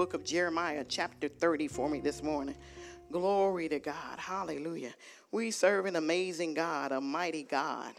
book of Jeremiah, chapter 30, for me this morning. Glory to God. Hallelujah. We serve an amazing God, a mighty God.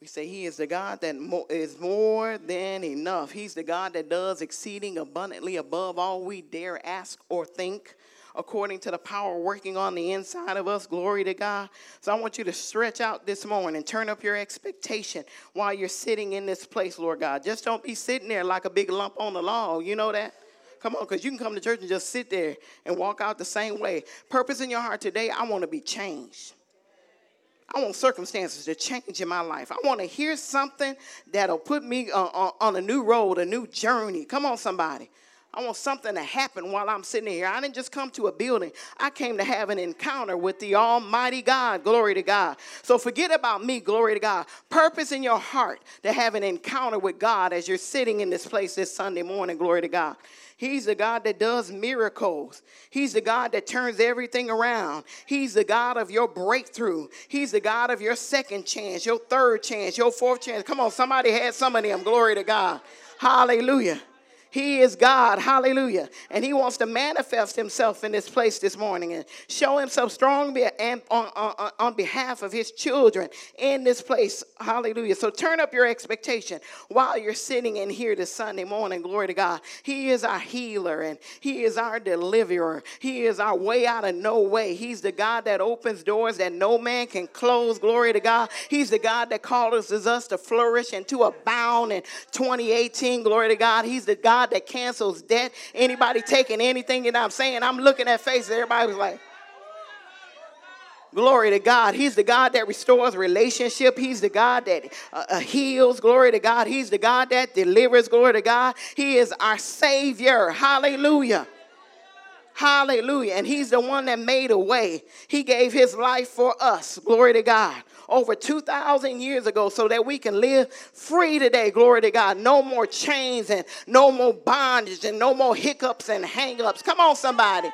We say He is the God that is more than enough. He's the God that does exceeding abundantly above all we dare ask or think according to the power working on the inside of us. Glory to God. So I want you to stretch out this morning, and turn up your expectation while you're sitting in this place, Lord God. Just don't be sitting there like a big lump on the log. You know that? Come on, because you can come to church and just sit there and walk out the same way. Purpose in your heart today, I want to be changed. I want circumstances to change in my life. I want to hear something that'll put me uh, on, on a new road, a new journey. Come on, somebody. I want something to happen while I'm sitting here. I didn't just come to a building. I came to have an encounter with the Almighty God. Glory to God. So forget about me. Glory to God. Purpose in your heart to have an encounter with God as you're sitting in this place this Sunday morning. Glory to God. He's the God that does miracles. He's the God that turns everything around. He's the God of your breakthrough. He's the God of your second chance, your third chance, your fourth chance. Come on, somebody had some of them. Glory to God. Hallelujah. He is God. Hallelujah. And He wants to manifest Himself in this place this morning and show Himself strong on, on, on behalf of His children in this place. Hallelujah. So turn up your expectation while you're sitting in here this Sunday morning. Glory to God. He is our healer and He is our deliverer. He is our way out of no way. He's the God that opens doors that no man can close. Glory to God. He's the God that calls us to flourish and to abound in 2018. Glory to God. He's the God God that cancels debt. Anybody taking anything that I'm saying? I'm looking at faces. Everybody was like, Glory to God. He's the God that restores relationship. He's the God that uh, uh, heals. Glory to God. He's the God that delivers. Glory to God. He is our Savior. Hallelujah. Hallelujah. And He's the one that made a way. He gave His life for us. Glory to God over 2,000 years ago so that we can live free today. Glory to God. No more chains and no more bondage and no more hiccups and hangups. Come on, somebody.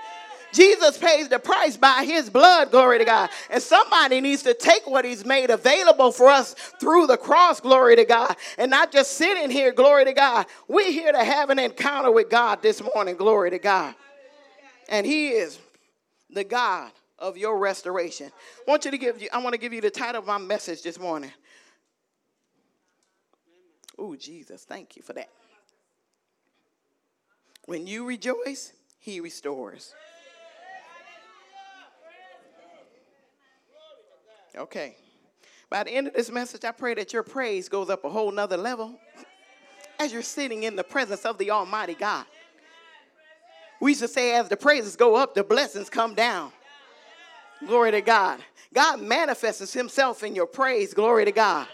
Jesus pays the price by his blood, glory to God. And somebody needs to take what he's made available for us through the cross, glory to God, and not just sitting here, glory to God. We're here to have an encounter with God this morning, glory to God. And he is the God of your restoration. I want you to give you, I want to give you the title of my message this morning. Oh, Jesus, thank you for that. When you rejoice, he restores. Okay. By the end of this message, I pray that your praise goes up a whole nother level as you're sitting in the presence of the Almighty God. We used to say, as the praises go up, the blessings come down. Glory to God. God manifests himself in your praise. Glory to God.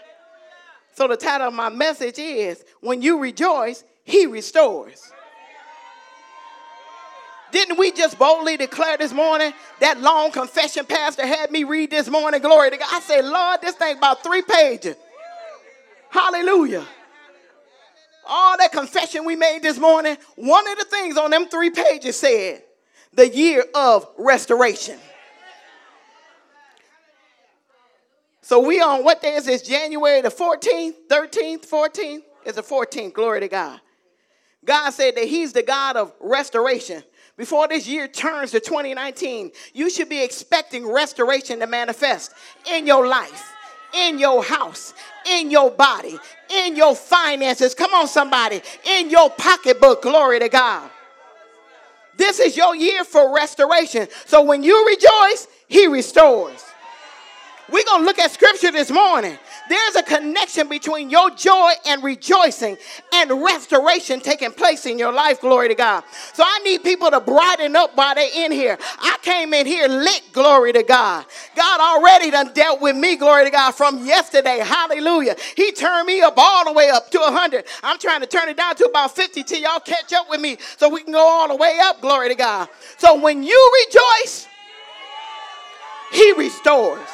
So the title of my message is When You Rejoice, He Restores. Didn't we just boldly declare this morning that long confession pastor had me read this morning? Glory to God. I say, Lord, this thing about three pages. Hallelujah. All that confession we made this morning, one of the things on them three pages said, the year of restoration. So we on what day is this? January the 14th, 13th, 14th? It's the 14th. Glory to God. God said that He's the God of restoration. Before this year turns to 2019, you should be expecting restoration to manifest in your life, in your house, in your body, in your finances. Come on, somebody, in your pocketbook. Glory to God. This is your year for restoration. So when you rejoice, He restores. We're going to look at scripture this morning. There's a connection between your joy and rejoicing and restoration taking place in your life. Glory to God. So I need people to brighten up while they're in here. I came in here lit. Glory to God. God already done dealt with me. Glory to God from yesterday. Hallelujah. He turned me up all the way up to 100. I'm trying to turn it down to about 50 till y'all catch up with me so we can go all the way up. Glory to God. So when you rejoice, he restores.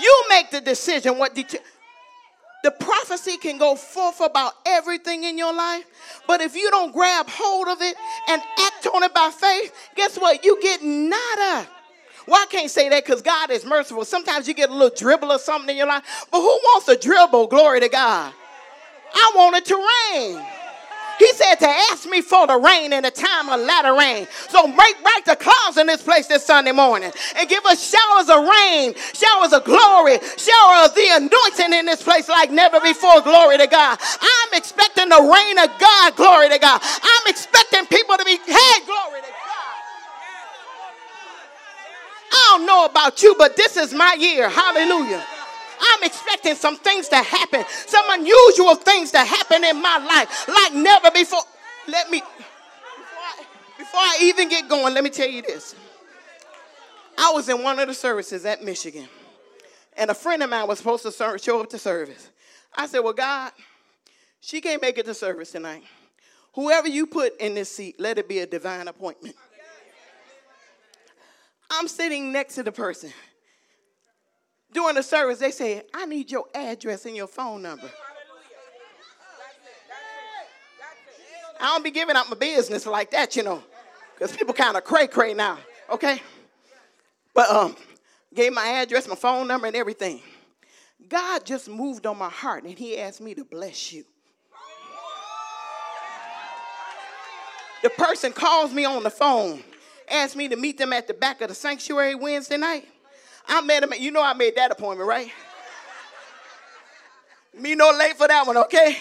You make the decision what detail. The prophecy can go forth about everything in your life, but if you don't grab hold of it and act on it by faith, guess what? You get nada. Well, I can't say that because God is merciful. Sometimes you get a little dribble or something in your life. But who wants a dribble? Glory to God. I want it to rain. He said to ask me for the rain in the time of latter rain. So break back the clouds in this place this Sunday morning and give us showers of rain, showers of glory, shower of the anointing in this place like never before. Glory to God. I'm expecting the rain of God. Glory to God. I'm expecting people to be, hey, glory to God. I don't know about you, but this is my year. Hallelujah. I'm expecting some things to happen, some unusual things to happen in my life like never before. Let me, before I, before I even get going, let me tell you this. I was in one of the services at Michigan, and a friend of mine was supposed to serve, show up to service. I said, Well, God, she can't make it to service tonight. Whoever you put in this seat, let it be a divine appointment. I'm sitting next to the person during the service, they say, I need your address and your phone number. I don't be giving out my business like that, you know, because people kind of cray cray now, okay? But um, gave my address, my phone number, and everything. God just moved on my heart, and He asked me to bless you. The person calls me on the phone, asked me to meet them at the back of the sanctuary Wednesday night. I met him. You know I made that appointment, right? me no late for that one, okay?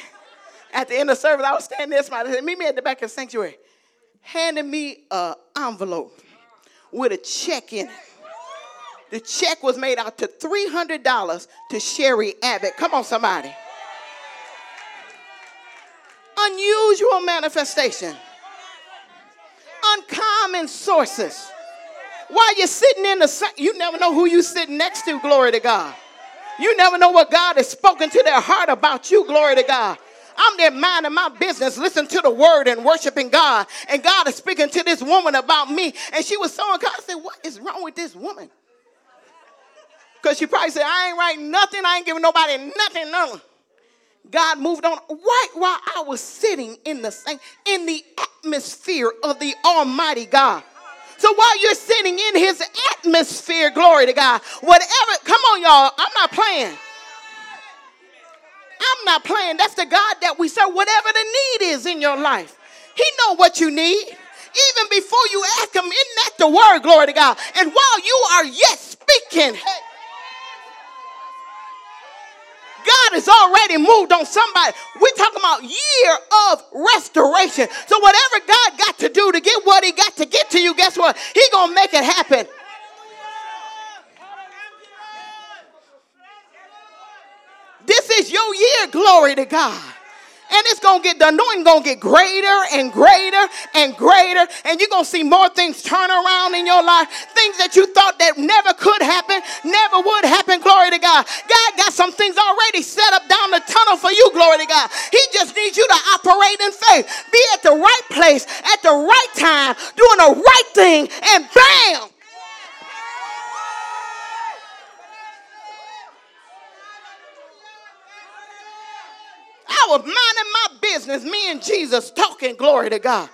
At the end of service, I was standing there smiling. Meet me at the back of the sanctuary. Handed me an envelope with a check in it. The check was made out to $300 to Sherry Abbott. Come on, somebody. Unusual manifestation. Uncommon sources. While you're sitting in the, you never know who you're sitting next to, glory to God. You never know what God has spoken to their heart about you, glory to God. I'm there minding my business, listening to the word and worshiping God. And God is speaking to this woman about me. And she was so uncomfortable. I said, What is wrong with this woman? Because she probably said, I ain't writing nothing. I ain't giving nobody nothing. No. God moved on right while I was sitting in the same, in the atmosphere of the Almighty God. So while you're sitting in his atmosphere, glory to God, whatever, come on, y'all, I'm not playing. I'm not playing. That's the God that we serve. Whatever the need is in your life, He know what you need. Even before you ask Him, isn't that the word? Glory to God. And while you are yet speaking, hey, God has already moved on somebody. We're talking about year of restoration. So whatever God got to do to get what he got to get to you, guess what? He going to make it happen. This is your year, glory to God. And it's gonna get the anointing gonna get greater and greater and greater, and you're gonna see more things turn around in your life. Things that you thought that never could happen, never would happen. Glory to God. God got some things already set up down the tunnel for you. Glory to God. He just needs you to operate in faith. Be at the right place at the right time, doing the right thing, and bam. I was minding my business, me and Jesus talking, glory to God.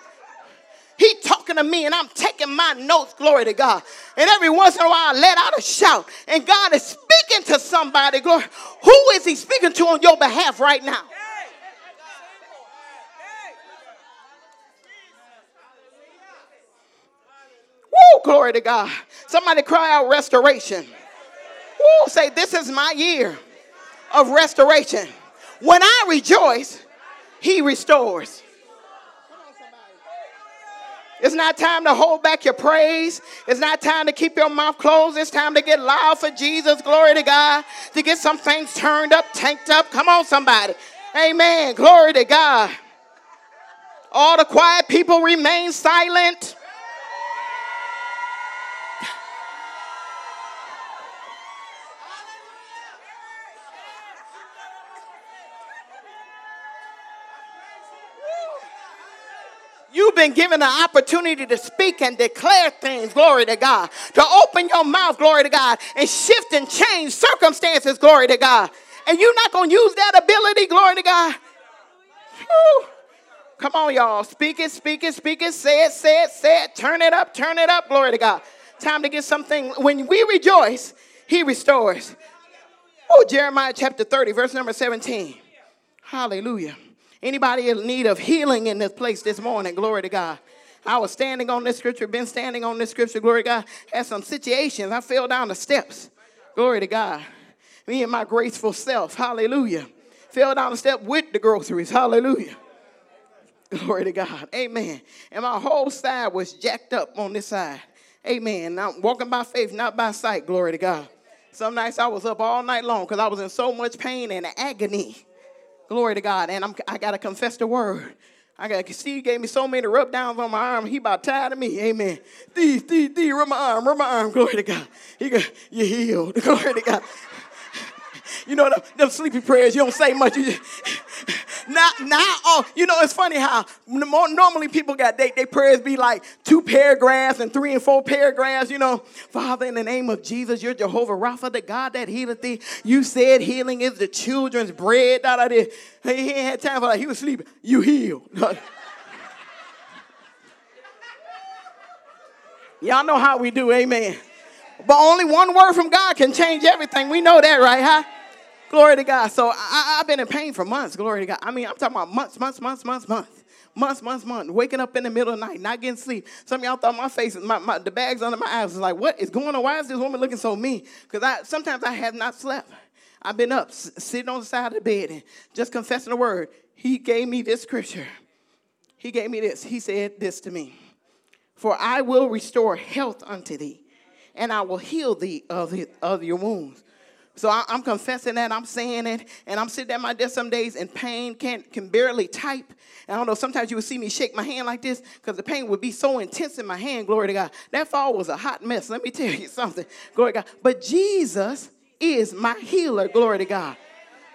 He talking to me and I'm taking my notes, glory to God. And every once in a while I let out a shout. And God is speaking to somebody, glory. Who is he speaking to on your behalf right now? Woo, glory to God. Somebody cry out restoration. Woo, say, this is my year of restoration. When I rejoice, he restores. It's not time to hold back your praise. It's not time to keep your mouth closed. It's time to get loud for Jesus. Glory to God. To get some things turned up, tanked up. Come on, somebody. Amen. Glory to God. All the quiet people remain silent. You've been given an opportunity to speak and declare things, glory to God. To open your mouth, glory to God, and shift and change circumstances, glory to God. And you're not going to use that ability, glory to God. Whew. Come on, y'all. Speak it, speak it, speak it. Say it, say it, say it. Turn it up, turn it up, glory to God. Time to get something. When we rejoice, he restores. Oh, Jeremiah chapter 30, verse number 17. Hallelujah. Anybody in need of healing in this place this morning? Glory to God. I was standing on this scripture, been standing on this scripture, glory to God. Had some situations. I fell down the steps. Glory to God. Me and my graceful self. Hallelujah. Fell down the step with the groceries. Hallelujah. Glory to God. Amen. And my whole side was jacked up on this side. Amen. Now I'm walking by faith, not by sight. Glory to God. Some nights I was up all night long because I was in so much pain and agony. Glory to God. And I'm, I got to confess the word. I got Steve gave me so many rub downs on my arm. He about tired of me. Amen. Thee, thee, thee, rub my arm, rub my arm. Glory to God. He go, you healed. Glory to God. You know, them, them sleepy prayers, you don't say much. You just, now, now, oh, you know, it's funny how normally people got they, they prayers be like two paragraphs and three and four paragraphs. You know, Father, in the name of Jesus, you're Jehovah Rapha, the God that healeth thee. You said healing is the children's bread. Da, da, da. He ain't had time for that. He was sleeping. You heal. Y'all know how we do, amen. But only one word from God can change everything. We know that, right? Huh? Glory to God. So I, have been in pain for months. Glory to God. I mean, I'm talking about months, months, months, months, months. Months, months, months, waking up in the middle of the night, not getting sleep. Some of y'all thought my face, my, my, the bags under my eyes was like, what is going on? Why is this woman looking so mean? Because I sometimes I have not slept. I've been up, s- sitting on the side of the bed and just confessing the word. He gave me this scripture. He gave me this. He said this to me. For I will restore health unto thee, and I will heal thee of, of your wounds. So I, am confessing that, I'm saying it, and I'm sitting at my desk some days in pain, can't can barely type. And I don't know, sometimes you would see me shake my hand like this because the pain would be so intense in my hand, glory to God. That fall was a hot mess. Let me tell you something, glory to God. But Jesus is my healer, glory to God.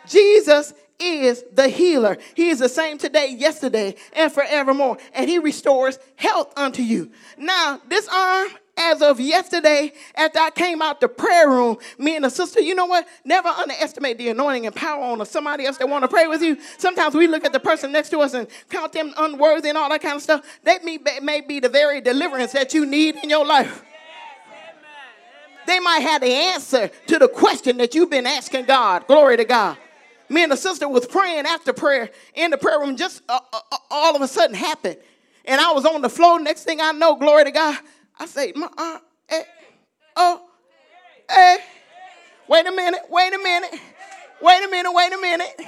Jesus is the healer. He is the same today, yesterday, and forevermore. And he restores health unto you. Now, this arm as of yesterday, after I came out the prayer room, me and the sister, you know what? Never underestimate the anointing and power on somebody else that want to pray with you. Sometimes we look at the person next to us and count them unworthy and all that kind of stuff. That may, may be the very deliverance that you need in your life. They might have the answer to the question that you've been asking God. Glory to God. Me and the sister was praying after prayer in the prayer room. Just uh, uh, uh all of a sudden happened, and I was on the floor. Next thing I know, glory to God. I say, my aunt, eh, oh, eh. Wait a minute, wait a minute, wait a minute, wait a minute.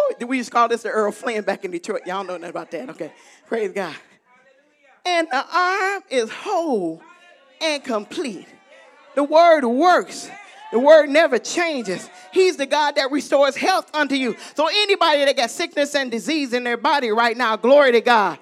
Oh, we used to call this the Earl Flynn back in Detroit. Y'all know nothing about that. Okay, praise God. And the arm is whole and complete. The word works. The word never changes. He's the God that restores health unto you. So anybody that got sickness and disease in their body right now, glory to God.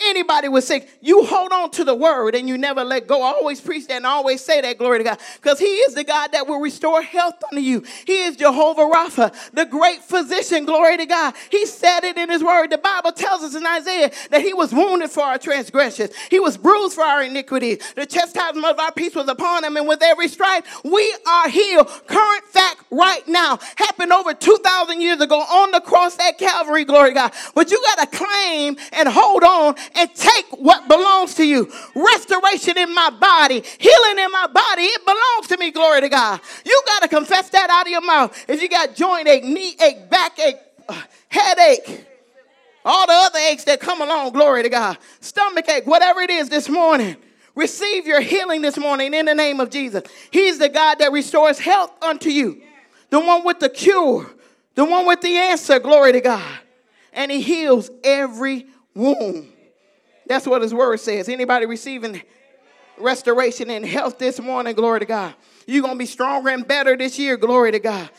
Anybody would say, you hold on to the word and you never let go. I always preach that and I always say that, glory to God. Because he is the God that will restore health unto you. He is Jehovah Rapha, the great physician, glory to God. He said it in his word. The Bible tells us in Isaiah that he was wounded for our transgressions. He was bruised for our iniquities. The chastisement of our peace was upon him and with every stripe we are healed. Current fact right now happened over 2,000 years ago on the cross at Calvary, glory to God. But you got to claim and hold on and take what belongs to you. Restoration in my body, healing in my body, it belongs to me. Glory to God. You got to confess that out of your mouth. If you got joint ache, knee ache, back ache, uh, headache, all the other aches that come along, glory to God, stomach ache, whatever it is this morning. Receive your healing this morning in the name of Jesus. He's the God that restores health unto you, the one with the cure, the one with the answer, glory to God. And He heals every wound. That's what his word says. Anybody receiving restoration and health this morning, glory to God. You're going to be stronger and better this year, glory to God.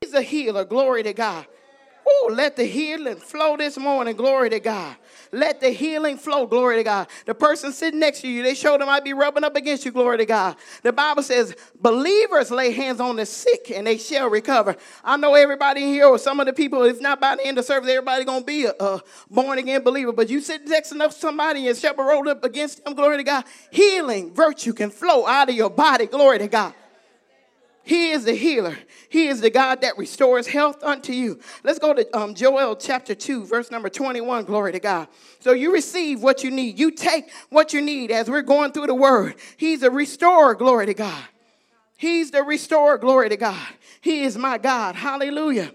He's a healer, glory to God. Oh, let the healing flow this morning. Glory to God. Let the healing flow. Glory to God. The person sitting next to you, they show them might be rubbing up against you. Glory to God. The Bible says, believers lay hands on the sick and they shall recover. I know everybody here, or some of the people, if not by the end of service, everybody gonna be a, a born again believer. But you sit next to somebody and shepherd rolled up against them. Glory to God. Healing virtue can flow out of your body. Glory to God. He is the healer. He is the God that restores health unto you. Let's go to um, Joel chapter 2, verse number 21. Glory to God. So you receive what you need. You take what you need as we're going through the word. He's a restorer. Glory to God. He's the restorer. Glory to God. He is my God. Hallelujah.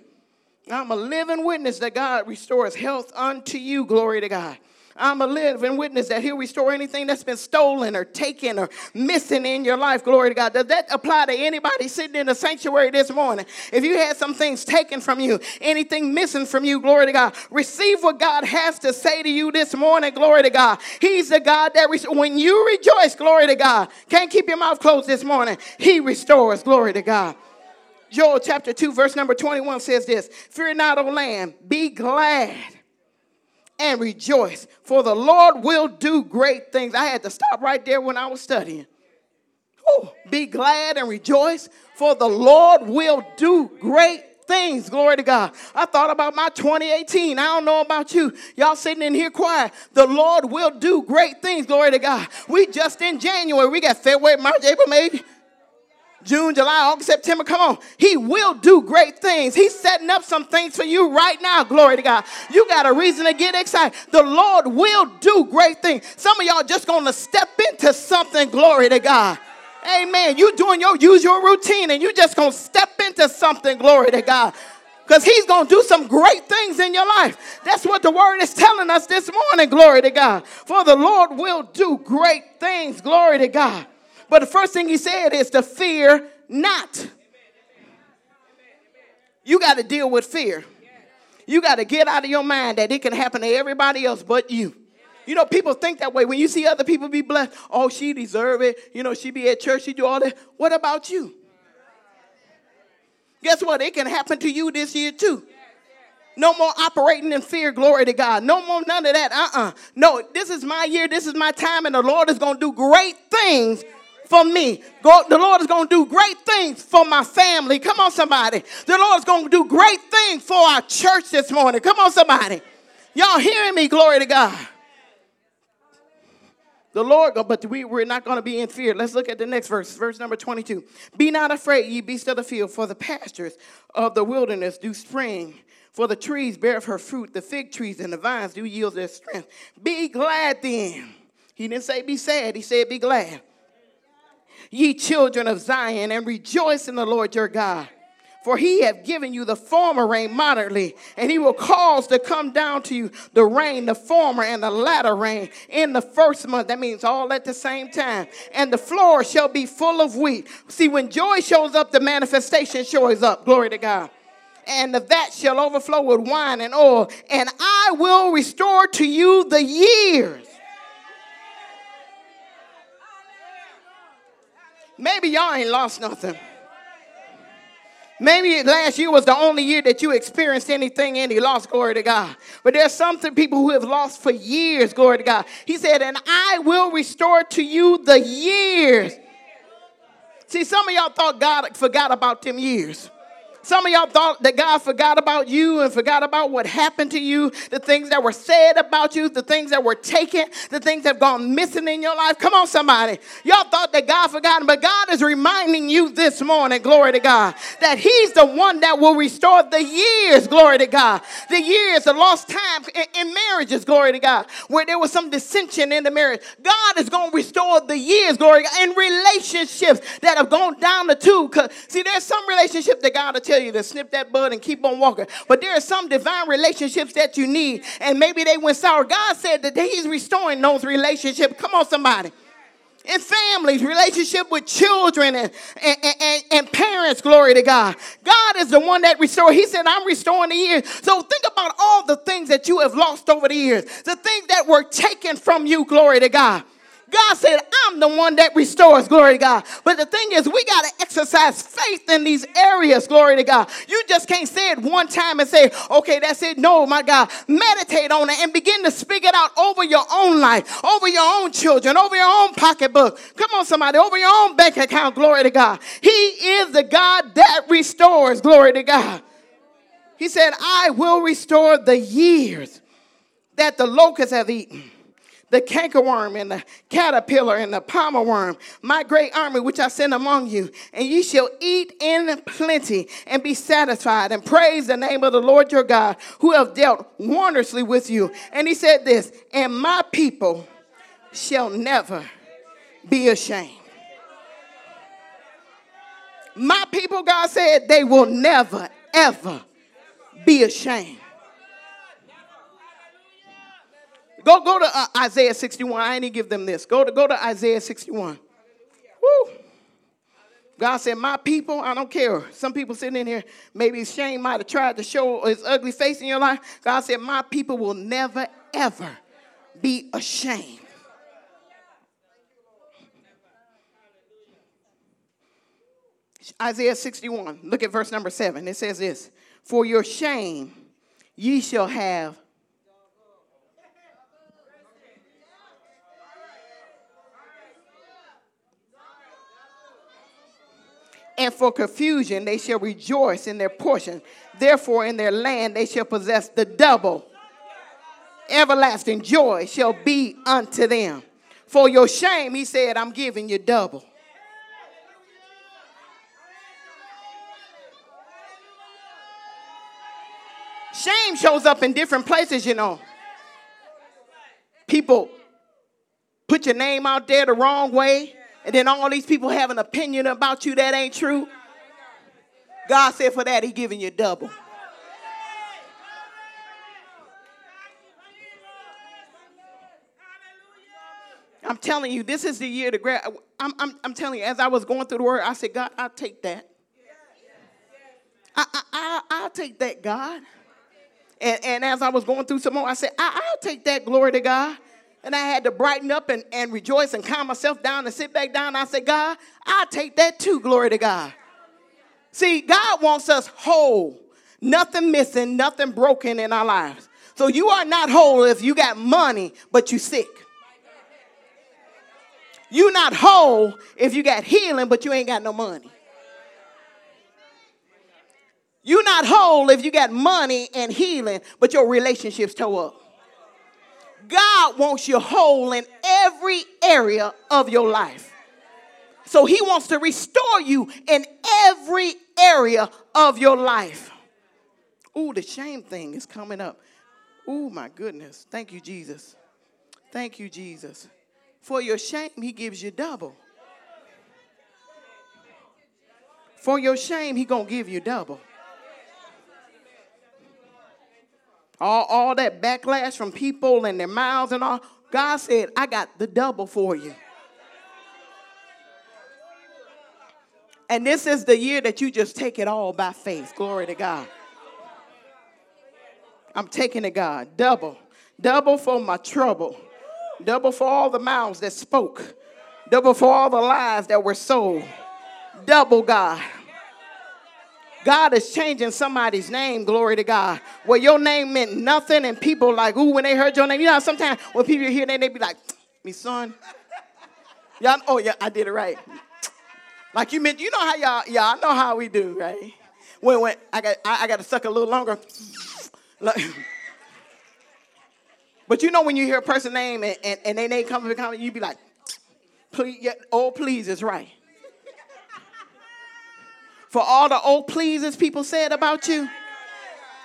I'm a living witness that God restores health unto you. Glory to God. I'm a living witness that He'll restore anything that's been stolen or taken or missing in your life. Glory to God. Does that apply to anybody sitting in the sanctuary this morning? If you had some things taken from you, anything missing from you, glory to God, receive what God has to say to you this morning. Glory to God. He's the God that when you rejoice, glory to God. Can't keep your mouth closed this morning. He restores. Glory to God. Joel chapter 2, verse number 21 says this Fear not, O land, be glad and rejoice, for the Lord will do great things. I had to stop right there when I was studying. Oh, be glad and rejoice, for the Lord will do great things. Glory to God. I thought about my 2018. I don't know about you. Y'all sitting in here quiet. The Lord will do great things. Glory to God. We just in January. We got February, March, April, May, June, July, August, September. Come on. He will do great things. He's setting up some things for you right now. Glory to God. You got a reason to get excited. The Lord will do great things. Some of y'all just going to step into something. Glory to God. Amen. You doing your your routine and you just going to step into something. Glory to God. Because he's going to do some great things in your life. That's what the word is telling us this morning. Glory to God. For the Lord will do great things. Glory to God. But the first thing he said is to fear not. You got to deal with fear. You got to get out of your mind that it can happen to everybody else but you. You know, people think that way. When you see other people be blessed, oh, she deserve it. You know, she be at church, she do all that. What about you? Guess what? It can happen to you this year too. No more operating in fear, glory to God. No more none of that. Uh-uh. No, this is my year, this is my time, and the Lord is gonna do great things for me. The Lord is going to do great things for my family. Come on, somebody. The Lord is going to do great things for our church this morning. Come on, somebody. Y'all hearing me? Glory to God. The Lord, but we, we're not going to be in fear. Let's look at the next verse, verse number 22. Be not afraid, ye beasts of the field, for the pastures of the wilderness do spring. For the trees bear her fruit, the fig trees and the vines do yield their strength. Be glad then. He didn't say be sad, he said be glad ye children of Zion, and rejoice in the Lord your God. For he hath given you the former rain moderately, and he will cause to come down to you the rain, the former and the latter rain in the first month. That means all at the same time. And the floor shall be full of wheat. See, when joy shows up, the manifestation shows up. Glory to God. And the vat shall overflow with wine and oil, and I will restore to you the years Maybe y'all ain't lost nothing. Maybe last year was the only year that you experienced anything and any loss, glory to God. But there's some people who have lost for years, glory to God. He said, and I will restore to you the years. See, some of y'all thought God forgot about them years. Some of y'all thought that God forgot about you and forgot about what happened to you, the things that were said about you, the things that were taken, the things that have gone missing in your life. Come on, somebody. Y'all thought that God forgot, but God is reminding you this morning, glory to God, that He's the one that will restore the years, glory to God. The years, the lost time in, in marriages, glory to God, where there was some dissension in the marriage. God is going to restore the years, glory to God, in relationships that have gone down the tube. See, there's some relationship that God will tell you to snip that bud and keep on walking. But there are some divine relationships that you need, and maybe they went sour. God said that He's restoring those relationships. Come on, somebody in families, relationship with children and, and, and, and, parents, glory to God. God is the one that restores. He said, I'm restoring the years. So think about all the things that you have lost over the years, the things that were taken from you, glory to God. God said, I'm the one that restores, glory to God. But the thing is, we got to exercise faith in these areas, glory to God. You just can't say it one time and say, okay, that's it. No, my God. Meditate on it and begin to speak it out over your own life, over your own children, over your own pocketbook. Come on, somebody, over your own bank account, glory to God. He is the God that restores, glory to God. He said, I will restore the years that the locusts have eaten the cankerworm and the caterpillar and the palmer worm, my great army which I send among you, and ye shall eat in plenty and be satisfied, and praise the name of the Lord your God, who have dealt wondrously with you. And he said this, and my people shall never be ashamed. My people, God said, they will never, ever be ashamed. Go, go to uh, Isaiah 61. I ain't give them this. Go to, go to Isaiah 61. Woo. God said, My people, I don't care. Some people sitting in here, maybe Shane might have tried to show his ugly face in your life. God said, My people will never, ever be ashamed. Isaiah 61, look at verse number 7. It says this For your shame ye shall have and for confusion they shall rejoice in their portion. Therefore, in their land they shall possess the double. Everlasting joy shall be unto them. For your shame, he said, I'm giving you double. Shame shows up in different places, you know. People put your name out there the wrong way and then all these people have an opinion about you that ain't true. God said for that, He giving you double. I'm telling you, this is the year to grab. I'm, I'm, I'm telling you, as I was going through the word, I said, God, I'll take that. I, I, I, I'll take that, God. And, and as I was going through some more, I said, I, I'll take that, glory to God. And I had to brighten up and, and rejoice and calm myself down and sit back down. I said, God, I'll take that too, glory to God. See, God wants us whole, nothing missing, nothing broken in our lives. So you are not whole if you got money, but you sick. You're not whole if you got healing, but you ain't got no money. You're not whole if you got money and healing, but your relationships toe up. God wants you whole in every area of your life. So he wants to restore you in every area of your life. Ooh, the shame thing is coming up. Ooh, my goodness. Thank you, Jesus. Thank you, Jesus. For your shame, he gives you double. For your shame, he gonna give you double. All, all that backlash from people and their mouths and all, God said, I got the double for you. And this is the year that you just take it all by faith. Glory to God. I'm taking it, God. Double. Double for my trouble. Double for all the mouths that spoke. Double for all the lies that were sold. Double, God. God is changing somebody's name, glory to God. Where your name meant nothing, and people like, ooh, when they heard your name, you know, sometimes when people hear that, they be like, me son. Y'all, oh yeah, I did it right. Like you meant, you know how y'all, y'all know how we do, right? When when I got I, I got to suck a little longer. but you know when you hear a person's name and, and, and they name comes to comment, you be like, please, yeah, oh please, it's right for all the old pleases people said about you?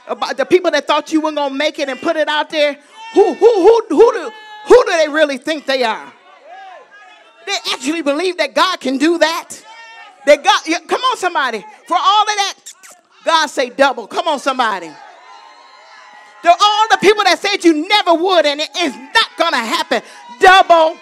About the people that thought you weren't gonna make it and put it out there? Who who who who do who do they really think they are? They actually believe that God can do that. That God, yeah, come on, somebody. For all of that, God say double. Come on, somebody. To all the people that said you never would and it is not gonna happen, double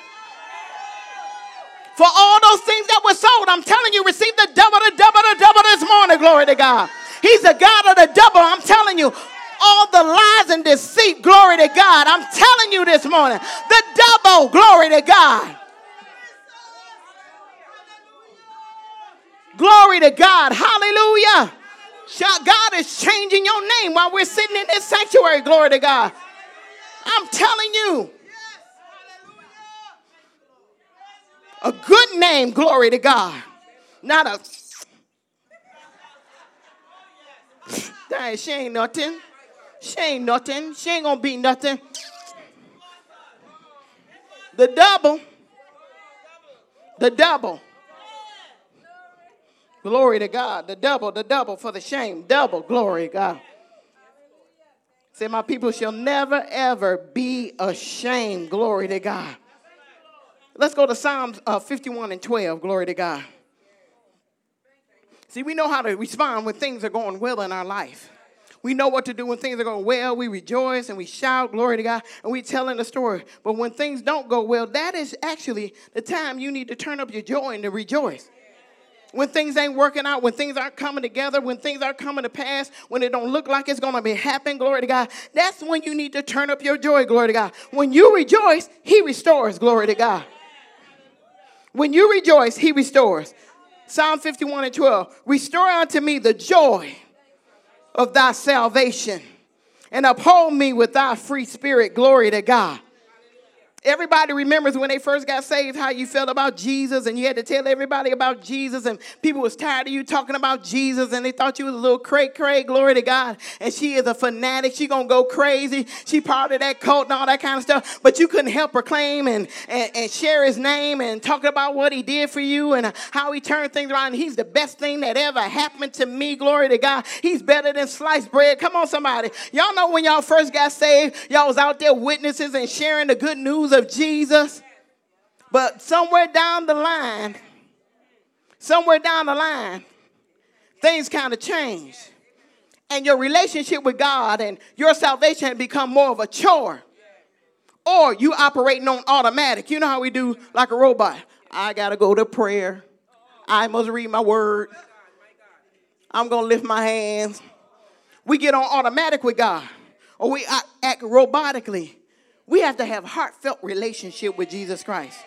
for all those things that were sold. I'm telling you, receive the double, the double, the double this morning. Glory to God. He's the God of the double. I'm telling you, all the lies and deceit. Glory to God. I'm telling you this morning, the double. Glory to God. Glory to God. Hallelujah. God is changing your name while we're sitting in this sanctuary. Glory to God. I'm telling you. A good name, glory to God. Not a. Dang, she ain't nothing. She ain't nothing. She ain't gonna be nothing. The double. The double. Glory to God. The double, the double for the shame. Double, glory God. Say, my people shall never, ever be ashamed. Glory to God. Let's go to Psalms uh, 51 and 12. Glory to God. See, we know how to respond when things are going well in our life. We know what to do when things are going well. We rejoice and we shout, glory to God, and we telling the story. But when things don't go well, that is actually the time you need to turn up your joy and to rejoice when things ain't working out, when things aren't coming together, when things aren't coming to pass, when it don't look like it's going to be happening, glory to God, that's when you need to turn up your joy, glory to God. When you rejoice, he restores, glory to God. When you rejoice, he restores. Psalm 51 and 12, restore unto me the joy of thy salvation and uphold me with thy free spirit, glory to God. Everybody remembers when they first got saved how you felt about Jesus and you had to tell everybody about Jesus and people was tired of you talking about Jesus and they thought you was a little cray cray, glory to God. And she is a fanatic. She gonna go crazy. She part of that cult and all that kind of stuff. But you couldn't help proclaim and, and, and share his name and talk about what he did for you and how he turned things around. He's the best thing that ever happened to me, glory to God. He's better than sliced bread. Come on, somebody. Y'all know when y'all first got saved, y'all was out there witnesses and sharing the good news of Jesus, but somewhere down the line, somewhere down the line, things kind of changed. And your relationship with God and your salvation become more of a chore. Or you operating on automatic. You know how we do like a robot. I gotta go to prayer. I must read my word. I'm gonna lift my hands. We get on automatic with God, or we act robotically. We have to have heartfelt relationship with Jesus Christ.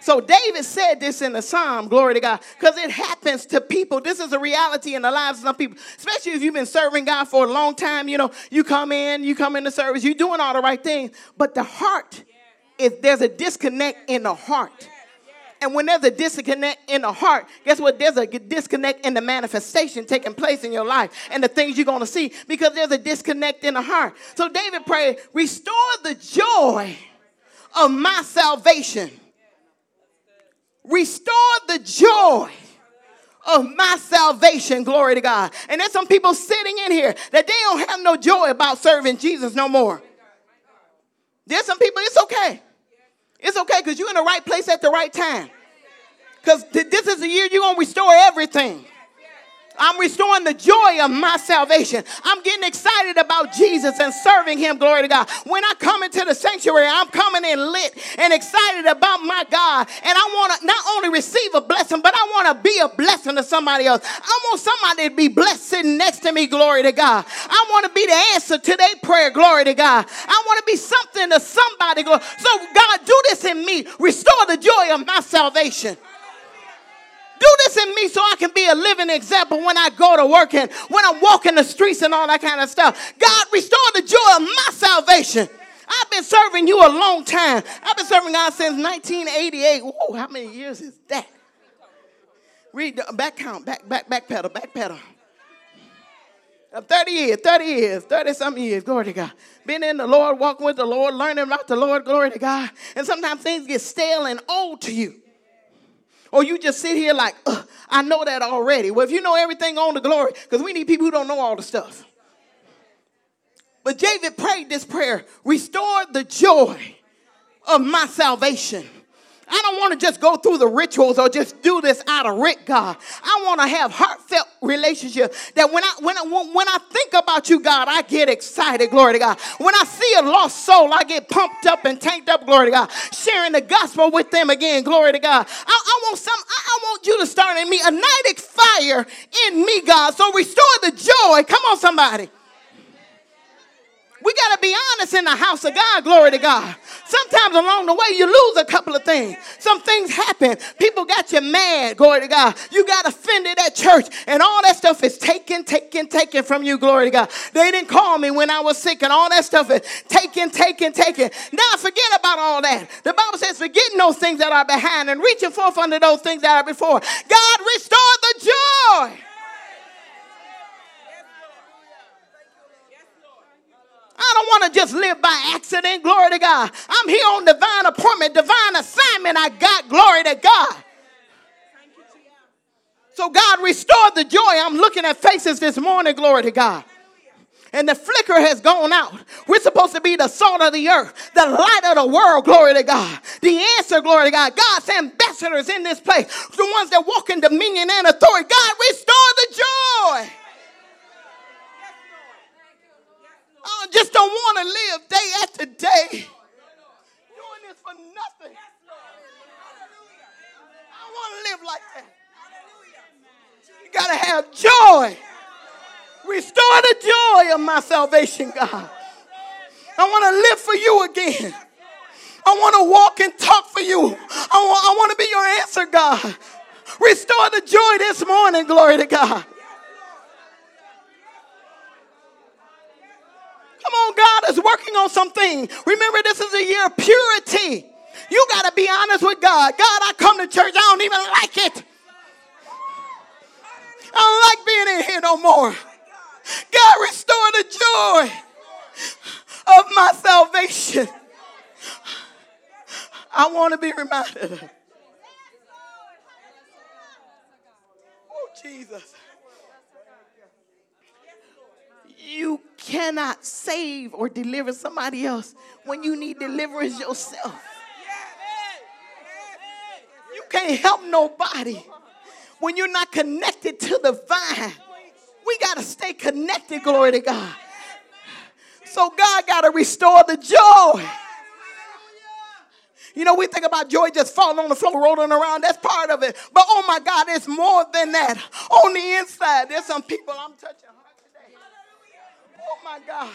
So David said this in the Psalm, glory to God, because it happens to people. This is a reality in the lives of some people, especially if you've been serving God for a long time. You know, you come in, you come into service, you're doing all the right things, but the heart, if there's a disconnect in the heart, and when there's a disconnect in the heart, guess what? There's a disconnect in the manifestation taking place in your life and the things you're going to see because there's a disconnect in the heart. So David prayed, Restore the joy of my salvation. Restore the joy of my salvation. Glory to God. And there's some people sitting in here that they don't have no joy about serving Jesus no more. There's some people, it's okay. It's okay because you're in the right place at the right time. Because this is the year you're going to restore everything. I'm restoring the joy of my salvation. I'm getting excited about Jesus and serving him. Glory to God. When I come into the sanctuary, I'm coming in lit and excited about my God. And I want to not only receive a blessing, but I want to be a blessing to somebody else. I want somebody to be blessed sitting next to me. Glory to God. I want to be the answer to their prayer. Glory to God. I want to be something to somebody. So, God, do this in me. Restore the joy of my salvation. Do this in me so I can be a living example when I go to work and when I'm walking the streets and all that kind of stuff. God, restore the joy of my salvation. I've been serving you a long time. I've been serving God since 1988. Whoa, how many years is that? Read the back count, back, back, back pedal, back pedal. 30 years, 30 years, 30 some years, glory to God. Been in the Lord, walking with the Lord, learning about the Lord, glory to God. And sometimes things get stale and old to you. Or you just sit here like, I know that already. Well, if you know everything on the glory, because we need people who don't know all the stuff. But David prayed this prayer restore the joy of my salvation. I don't want to just go through the rituals or just do this out of writ, God. I want to have heartfelt relationship that when I when I when I think about you, God, I get excited. Glory to God. When I see a lost soul, I get pumped up and tanked up. Glory to God. Sharing the gospel with them again. Glory to God. I, I want some. I, I want you to start in me a night fire in me, God. So restore the joy. Come on, somebody. We got to be honest in the house of God. Glory to God. Sometimes along the way, you lose a couple of things. Some things happen. People got you mad, glory to God. You got offended at church, and all that stuff is taken, taken, taken from you, glory to God. They didn't call me when I was sick, and all that stuff is taken, taken, taken. Now forget about all that. The Bible says, forgetting those things that are behind and reaching forth unto those things that are before. God restored the joy. I don't want to just live by accident. Glory to God. I'm here on divine appointment, divine assignment. I got glory to God. So God restored the joy. I'm looking at faces this morning. Glory to God. And the flicker has gone out. We're supposed to be the salt of the earth, the light of the world. Glory to God. The answer, glory to God. God's ambassadors in this place, the ones that walk in dominion and authority. God, restore the joy. Just don't want to live day after day doing this for nothing. I don't want to live like that. You got to have joy. Restore the joy of my salvation, God. I want to live for you again. I want to walk and talk for you. I want, I want to be your answer, God. Restore the joy this morning, glory to God. Come on, God is working on something. Remember, this is a year of purity. You got to be honest with God. God, I come to church, I don't even like it. I don't like being in here no more. God, restore the joy of my salvation. I want to be reminded. Oh, Jesus. You cannot save or deliver somebody else when you need deliverance yourself. You can't help nobody when you're not connected to the vine. We got to stay connected, glory to God. So God got to restore the joy. You know, we think about joy just falling on the floor, rolling around. That's part of it. But oh my God, it's more than that. On the inside, there's some people I'm touching Oh my God.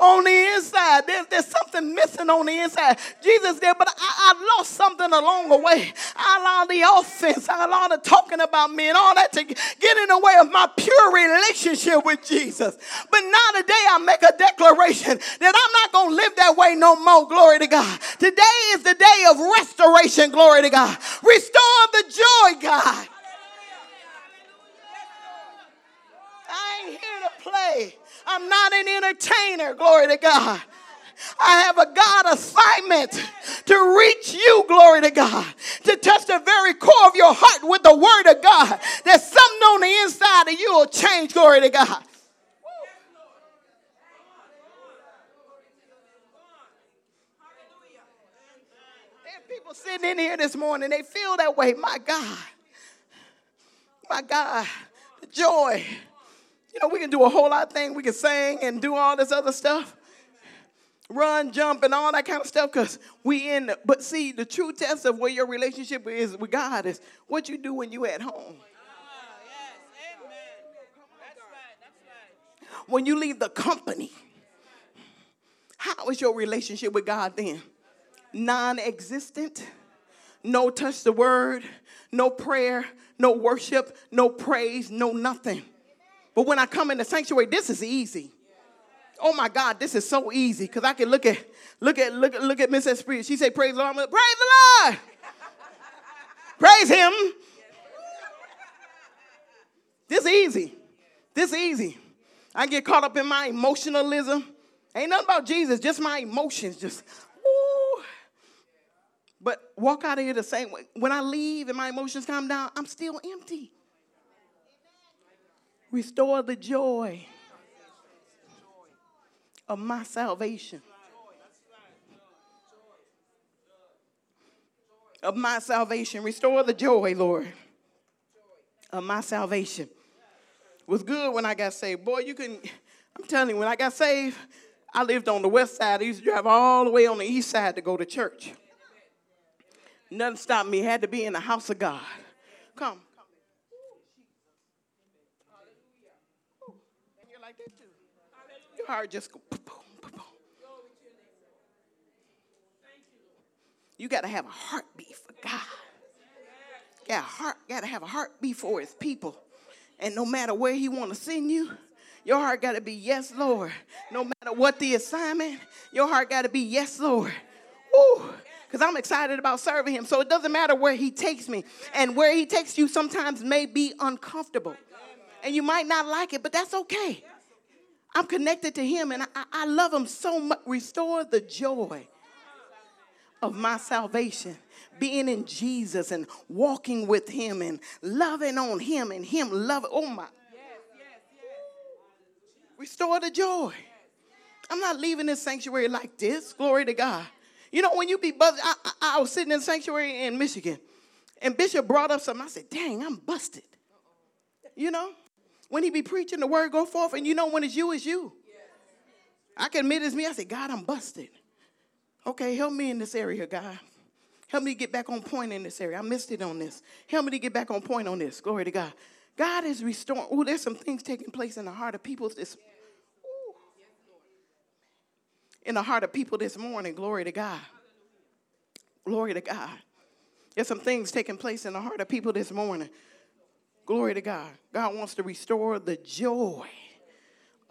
On the inside, there's, there's something missing on the inside. Jesus did, but I, I lost something along the way. I allowed the offense, I allowed the talking about me and all that to get in the way of my pure relationship with Jesus. But now today I make a declaration that I'm not going to live that way no more. Glory to God. Today is the day of restoration. Glory to God. Restore the joy, God. I ain't here to play. I'm not an entertainer, glory to God. I have a God assignment to reach you, glory to God, to touch the very core of your heart with the word of God. There's something on the inside of you will change, glory to God. People sitting in here this morning, they feel that way. My God, my God, the joy you know, we can do a whole lot of things. We can sing and do all this other stuff. Run, jump, and all that kind of stuff because we in the, but see the true test of where your relationship is with God is what you do when you at home. When you leave the company, how is your relationship with God then? Non existent, no touch the word, no prayer, no worship, no praise, no nothing. But when I come in the sanctuary, this is easy. Oh my God, this is so easy because I can look at look at look at look at Miss Esprit. She say, "Praise the Lord." Like, Praise the Lord. Praise Him. This is easy. This easy. I get caught up in my emotionalism. Ain't nothing about Jesus, just my emotions. Just ooh. But walk out of here the same way. When I leave and my emotions calm down, I'm still empty. Restore the joy of my salvation. Of my salvation. Restore the joy, Lord, of my salvation. It was good when I got saved. Boy, you can, I'm telling you, when I got saved, I lived on the west side. I used to drive all the way on the east side to go to church. Nothing stopped me. Had to be in the house of God. Come. Heart just go boom, boom, boom. You got to have a heartbeat for God. Got heart, got to have a heartbeat for his people. And no matter where he want to send you, your heart got to be yes, Lord. No matter what the assignment, your heart got to be yes, Lord. Woo! Because I'm excited about serving him. So it doesn't matter where he takes me. And where he takes you sometimes may be uncomfortable. And you might not like it, but that's okay. I'm connected to him and I, I love him so much. Restore the joy of my salvation being in Jesus and walking with him and loving on him and him loving. Oh my. Restore the joy. I'm not leaving this sanctuary like this. Glory to God. You know, when you be busted, I, I, I was sitting in the sanctuary in Michigan, and Bishop brought up something. I said, dang, I'm busted. You know? When he be preaching, the word go forth, and you know when it's you, it's you. I can admit it's me. I said, God, I'm busted. Okay, help me in this area, God. Help me get back on point in this area. I missed it on this. Help me to get back on point on this. Glory to God. God is restoring. Oh, there's some things taking place in the heart of people this ooh, in the heart of people this morning. Glory to God. Glory to God. There's some things taking place in the heart of people this morning. Glory to God. God wants to restore the joy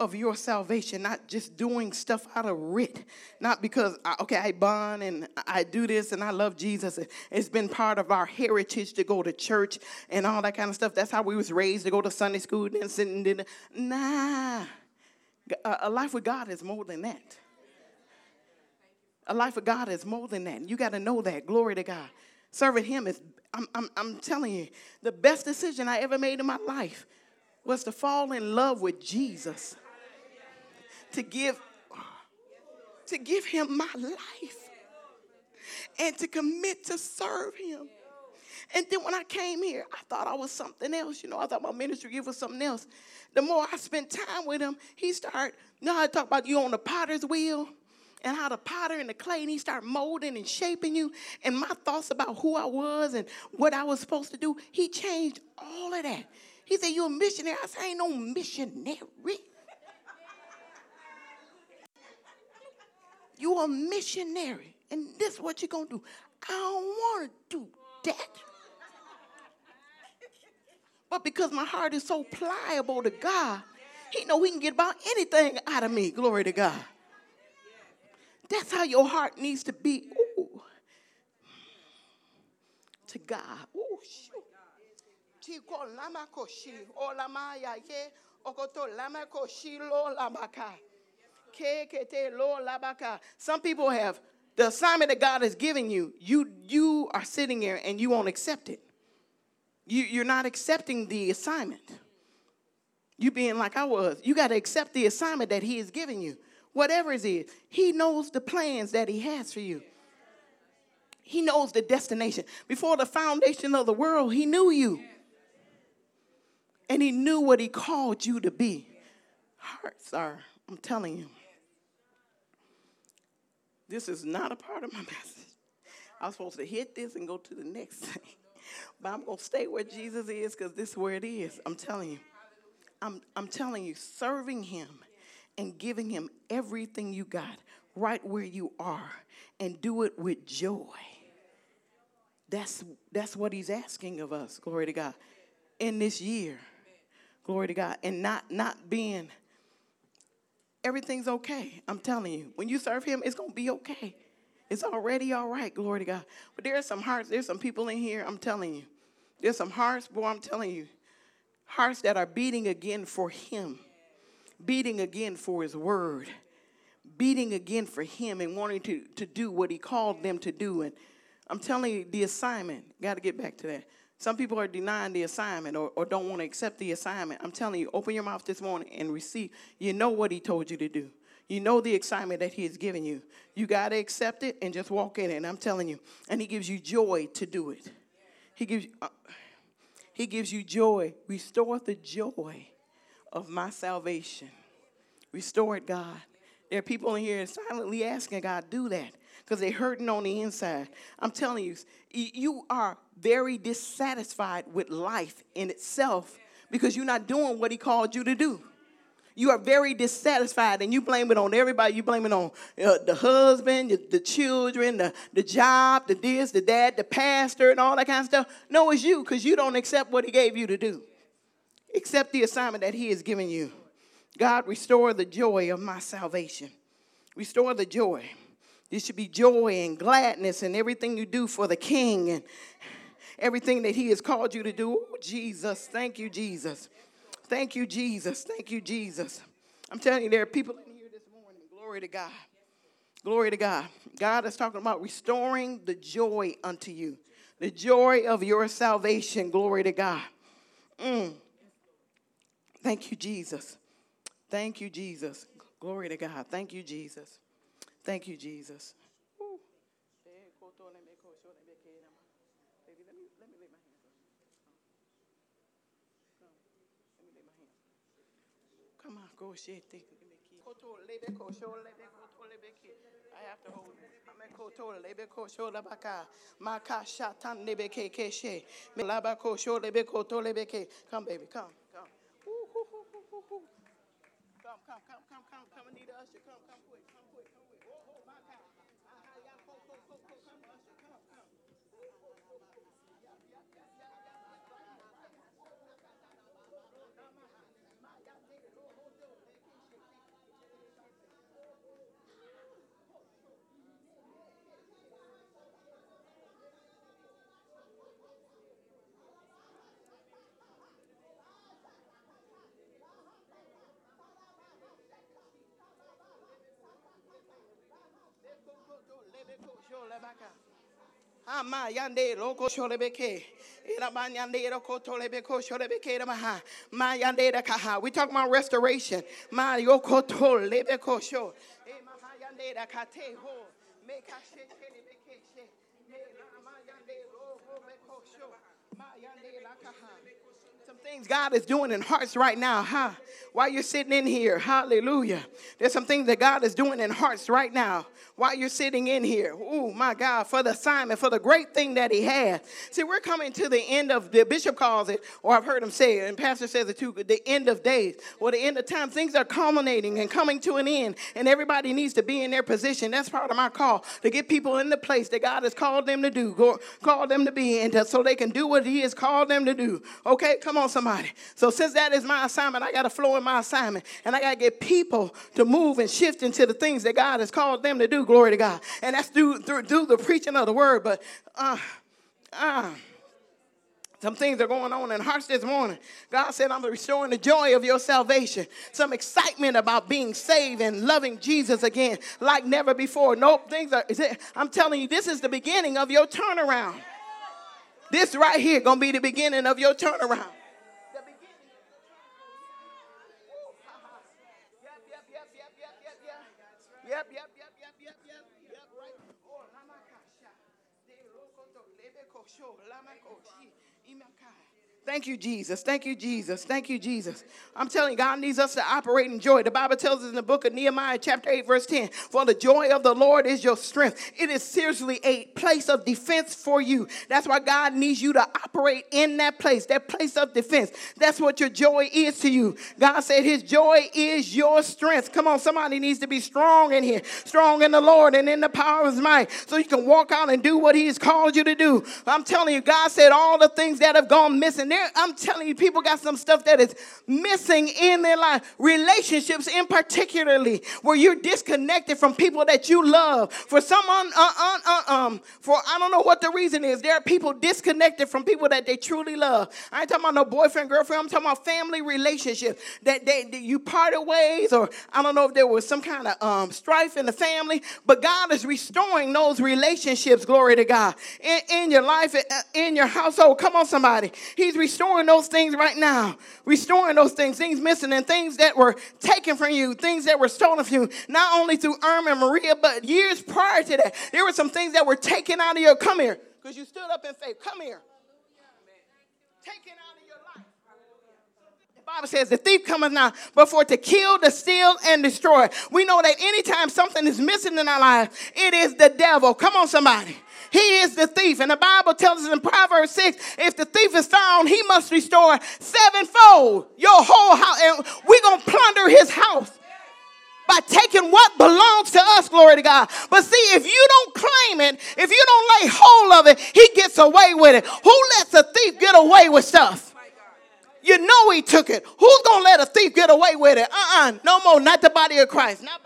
of your salvation, not just doing stuff out of writ, not because, okay, I bond and I do this and I love Jesus. It's been part of our heritage to go to church and all that kind of stuff. That's how we was raised to go to Sunday school and sitting in. Nah, uh, a life with God is more than that. A life with God is more than that. You got to know that. Glory to God. Serving Him is, I'm, I'm, I'm telling you, the best decision I ever made in my life was to fall in love with Jesus to give to give him my life and to commit to serve him. And then when I came here, I thought I was something else. You know, I thought my ministry gift was something else. The more I spent time with him, he started, you know, I talk about you on the potter's wheel and how the potter and the clay, and he started molding and shaping you. And my thoughts about who I was and what I was supposed to do, he changed all of that. He said, You're a missionary. I said, I ain't no missionary. You're a missionary, and this is what you're to do. I don't want to do that. But because my heart is so pliable to God, he know he can get about anything out of me. Glory to God. That's how your heart needs to be. Ooh. To God. Ooh, shoot. Some people have the assignment that God is giving you, you you are sitting there and you won't accept it. You, you're not accepting the assignment. You being like I was, you got to accept the assignment that He is giving you. Whatever it is, He knows the plans that He has for you. He knows the destination. Before the foundation of the world, He knew you. And He knew what He called you to be. Hearts are, I'm telling you. This is not a part of my message. I was supposed to hit this and go to the next thing. But I'm going to stay where Jesus is because this is where it is. I'm telling you. I'm, I'm telling you, serving Him and giving Him everything you got right where you are and do it with joy. That's, that's what He's asking of us, glory to God, in this year. Glory to God. And not, not being everything's okay. I'm telling you. When you serve him, it's going to be okay. It's already all right, glory to God. But there are some hearts, there's some people in here, I'm telling you. There's some hearts, boy, I'm telling you. Hearts that are beating again for him, beating again for his word, beating again for him and wanting to, to do what he called them to do. And I'm telling you, the assignment, got to get back to that. Some people are denying the assignment or, or don't want to accept the assignment. I'm telling you, open your mouth this morning and receive. You know what he told you to do. You know the assignment that he has given you. You got to accept it and just walk in it. And I'm telling you, and he gives you joy to do it. He gives uh, he gives you joy. Restore the joy of my salvation. Restore it, God. There are people in here silently asking God, do that because they're hurting on the inside. I'm telling you, you are very dissatisfied with life in itself because you're not doing what He called you to do. You are very dissatisfied and you blame it on everybody. You blame it on uh, the husband, the children, the, the job, the this, the dad, the pastor, and all that kind of stuff. No, it's you because you don't accept what he gave you to do. Accept the assignment that he has given you. God, restore the joy of my salvation. Restore the joy. There should be joy and gladness in everything you do for the king and everything that he has called you to do. Oh, Jesus, thank you, Jesus. Thank you, Jesus. Thank you, Jesus. I'm telling you, there are people in here this morning. Glory to God. Glory to God. God is talking about restoring the joy unto you, the joy of your salvation. Glory to God. Mm. Thank you, Jesus. Thank you, Jesus. Glory to God. Thank you, Jesus. Thank you, Jesus. Come on, go shit. I have to hold it. Come, baby, come, Come, come, come, come, come, come. Anita Usher, come, come quick, come quick, come quick. Oh, oh, my God. Ah, yeah, go, go, go, go, come, Usher, come, come. Ama yande loko sholebeke. Irabanyande loko tolebeko sholebeke ramaha. Ma yande kaha. We talk about restoration. Ma yoko tolebeko sho. Eh, e mama yande da kate ho. Me kashe telebeke she. Me lama eh, yande loko beko sho. Ma yande kaha. Some things God is doing in hearts right now, huh? While you're sitting in here, hallelujah. There's some things that God is doing in hearts right now while you're sitting in here. Oh, my God, for the assignment, for the great thing that He has. See, we're coming to the end of, the bishop calls it, or I've heard him say it, and Pastor says it too, the end of days, or the end of time. Things are culminating and coming to an end, and everybody needs to be in their position. That's part of my call to get people in the place that God has called them to do, go, called them to be, and to, so they can do what He has called them to do. Okay, come on, somebody. So, since that is my assignment, I got to flow in my assignment, and I got to get people to move and shift into the things that God has called them to do. Glory to God. And that's through, through, through the preaching of the word. But, uh, uh, some things are going on in hearts this morning. God said, I'm restoring the joy of your salvation. Some excitement about being saved and loving Jesus again like never before. Nope, things are, I'm telling you, this is the beginning of your turnaround. This right here gonna be the beginning of your turnaround. Yep, yep, yep, yep, yep, yep, yep, right. Oh, lamakasha. De lokoto lebeko sho lamako shi imakai. Thank you, Jesus. Thank you, Jesus. Thank you, Jesus. I'm telling you, God needs us to operate in joy. The Bible tells us in the book of Nehemiah, chapter 8, verse 10 For the joy of the Lord is your strength. It is seriously a place of defense for you. That's why God needs you to operate in that place, that place of defense. That's what your joy is to you. God said his joy is your strength. Come on, somebody needs to be strong in here, strong in the Lord and in the power of his might, so you can walk out and do what he has called you to do. I'm telling you, God said all the things that have gone missing there, I'm telling you, people got some stuff that is missing in their life. Relationships, in particularly, where you're disconnected from people that you love. For someone, uh, uh, uh, um, for I don't know what the reason is. There are people disconnected from people that they truly love. I ain't talking about no boyfriend, girlfriend. I'm talking about family relationships that they, that you parted ways, or I don't know if there was some kind of um, strife in the family. But God is restoring those relationships. Glory to God in, in your life, in your household. Come on, somebody. He's restoring those things right now. Restoring those things, things missing and things that were taken from you, things that were stolen from you, not only through Irma and Maria, but years prior to that. There were some things that were taken out of your, come here, because you stood up in faith. Come here. Taken out of your life. The Bible says the thief cometh now, but for to kill, to steal, and destroy. We know that anytime something is missing in our life, it is the devil. Come on, somebody. He is the thief. And the Bible tells us in Proverbs 6 if the thief is found, he must restore sevenfold your whole house. And we're going to plunder his house by taking what belongs to us, glory to God. But see, if you don't claim it, if you don't lay hold of it, he gets away with it. Who lets a thief get away with stuff? You know he took it. Who's going to let a thief get away with it? Uh-uh. No more. Not the body of Christ. Not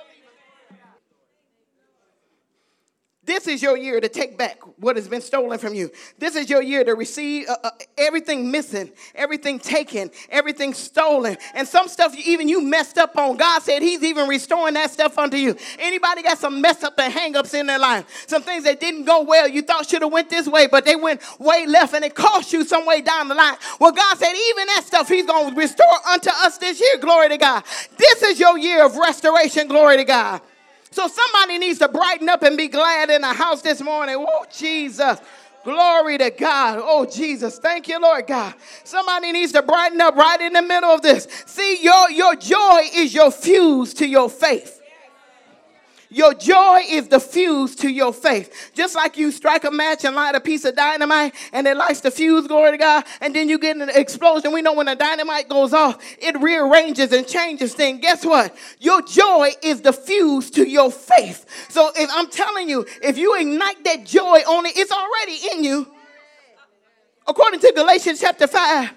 This is your year to take back what has been stolen from you. This is your year to receive uh, uh, everything missing, everything taken, everything stolen, and some stuff you, even you messed up on. God said He's even restoring that stuff unto you. Anybody got some mess up and hang-ups in their life? Some things that didn't go well. You thought should have went this way, but they went way left, and it cost you some way down the line. Well, God said even that stuff He's going to restore unto us this year. Glory to God. This is your year of restoration. Glory to God. So somebody needs to brighten up and be glad in the house this morning. Oh, Jesus. Glory to God. Oh, Jesus. Thank you, Lord God. Somebody needs to brighten up right in the middle of this. See, your, your joy is your fuse to your faith. Your joy is the fuse to your faith. Just like you strike a match and light a piece of dynamite and it lights the fuse, glory to God, and then you get an explosion. We know when the dynamite goes off, it rearranges and changes things. Guess what? Your joy is the fuse to your faith. So if I'm telling you, if you ignite that joy on it, it's already in you. According to Galatians chapter 5.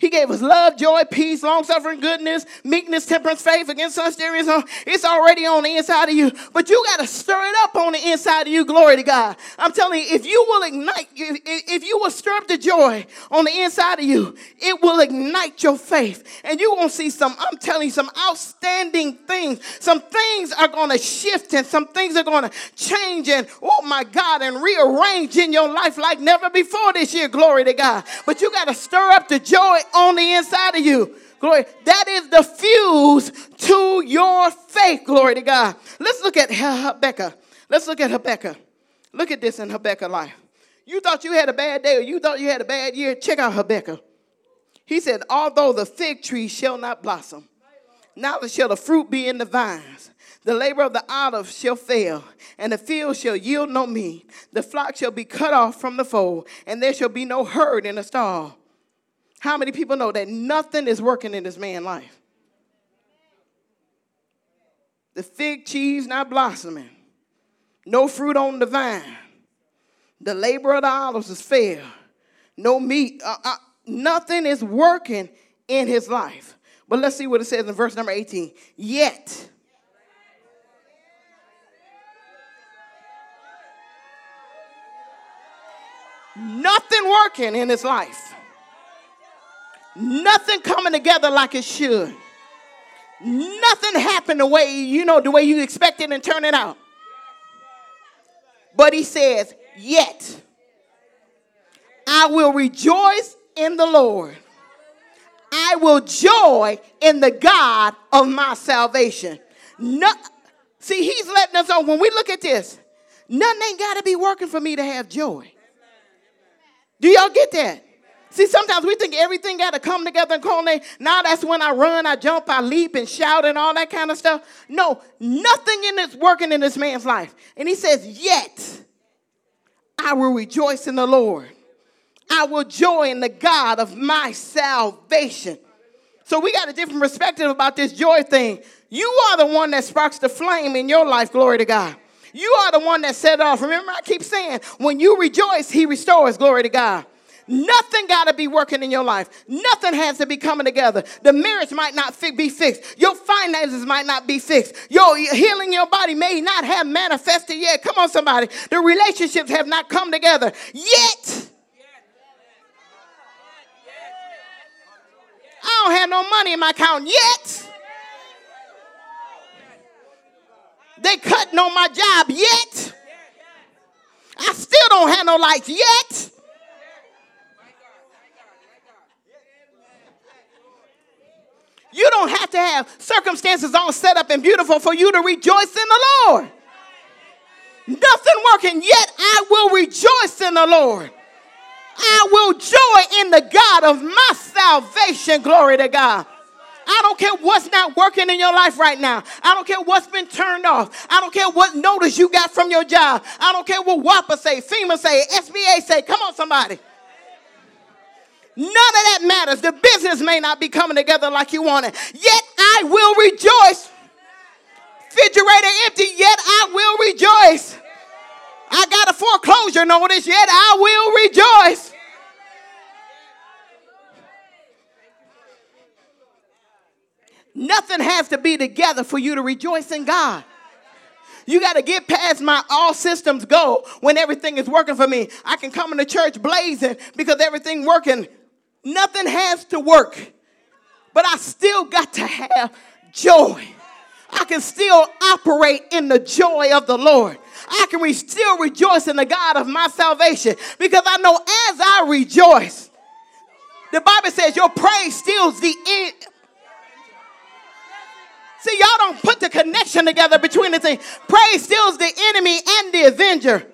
He gave us love, joy, peace, long suffering, goodness, meekness, temperance, faith against such there is no. It's already on the inside of you. But you got to stir it up on the inside of you. Glory to God. I'm telling you, if you will ignite, if you will stir up the joy on the inside of you, it will ignite your faith. And you're going to see some, I'm telling you, some outstanding things. Some things are going to shift and some things are going to change and, oh my God, and rearrange in your life like never before this year. Glory to God. But you got to stir up the joy on the inside of you. Glory. That is the fuse to your faith. Glory to God. Let's look at Habakkuk. Let's look at Habakkuk. Look at this in Habakkuk life. You thought you had a bad day or you thought you had a bad year. Check out Habakkuk. He said, Although the fig tree shall not blossom, neither shall the fruit be in the vines. The labor of the olive shall fail, and the field shall yield no meat. The flock shall be cut off from the fold, and there shall be no herd in the stall. How many people know that nothing is working in this man's life? The fig tree's not blossoming, no fruit on the vine. The labor of the olives is fair. No meat, uh, uh, nothing is working in his life. But let's see what it says in verse number 18. Yet, nothing working in his life. Nothing coming together like it should. Nothing happened the way, you know, the way you expected and turn it out. But he says, Yet I will rejoice in the Lord. I will joy in the God of my salvation. No, see, he's letting us know when we look at this, nothing ain't got to be working for me to have joy. Do y'all get that? See, sometimes we think everything got to come together and culminate. Now that's when I run, I jump, I leap and shout and all that kind of stuff. No, nothing in this working in this man's life. And he says, Yet I will rejoice in the Lord. I will joy in the God of my salvation. So we got a different perspective about this joy thing. You are the one that sparks the flame in your life, glory to God. You are the one that set off. Remember, I keep saying, when you rejoice, he restores, glory to God. Nothing got to be working in your life. Nothing has to be coming together. The marriage might not be fixed. Your finances might not be fixed. Your healing your body may not have manifested yet. Come on, somebody. The relationships have not come together yet. I don't have no money in my account yet. They cutting on my job yet. I still don't have no lights yet. You don't have to have circumstances all set up and beautiful for you to rejoice in the Lord. Nothing working, yet I will rejoice in the Lord. I will joy in the God of my salvation. Glory to God. I don't care what's not working in your life right now. I don't care what's been turned off. I don't care what notice you got from your job. I don't care what WAPA say, FEMA say, SBA say. Come on, somebody. None of that matters. The business may not be coming together like you want it. Yet I will rejoice. Refrigerator empty, yet I will rejoice. I got a foreclosure notice, yet I will rejoice. Nothing has to be together for you to rejoice in God. You got to get past my all systems go when everything is working for me. I can come into church blazing because everything working. Nothing has to work, but I still got to have joy. I can still operate in the joy of the Lord. I can re- still rejoice in the God of my salvation because I know as I rejoice, the Bible says your praise steals the end. See, y'all don't put the connection together between the thing. Praise steals the enemy and the avenger.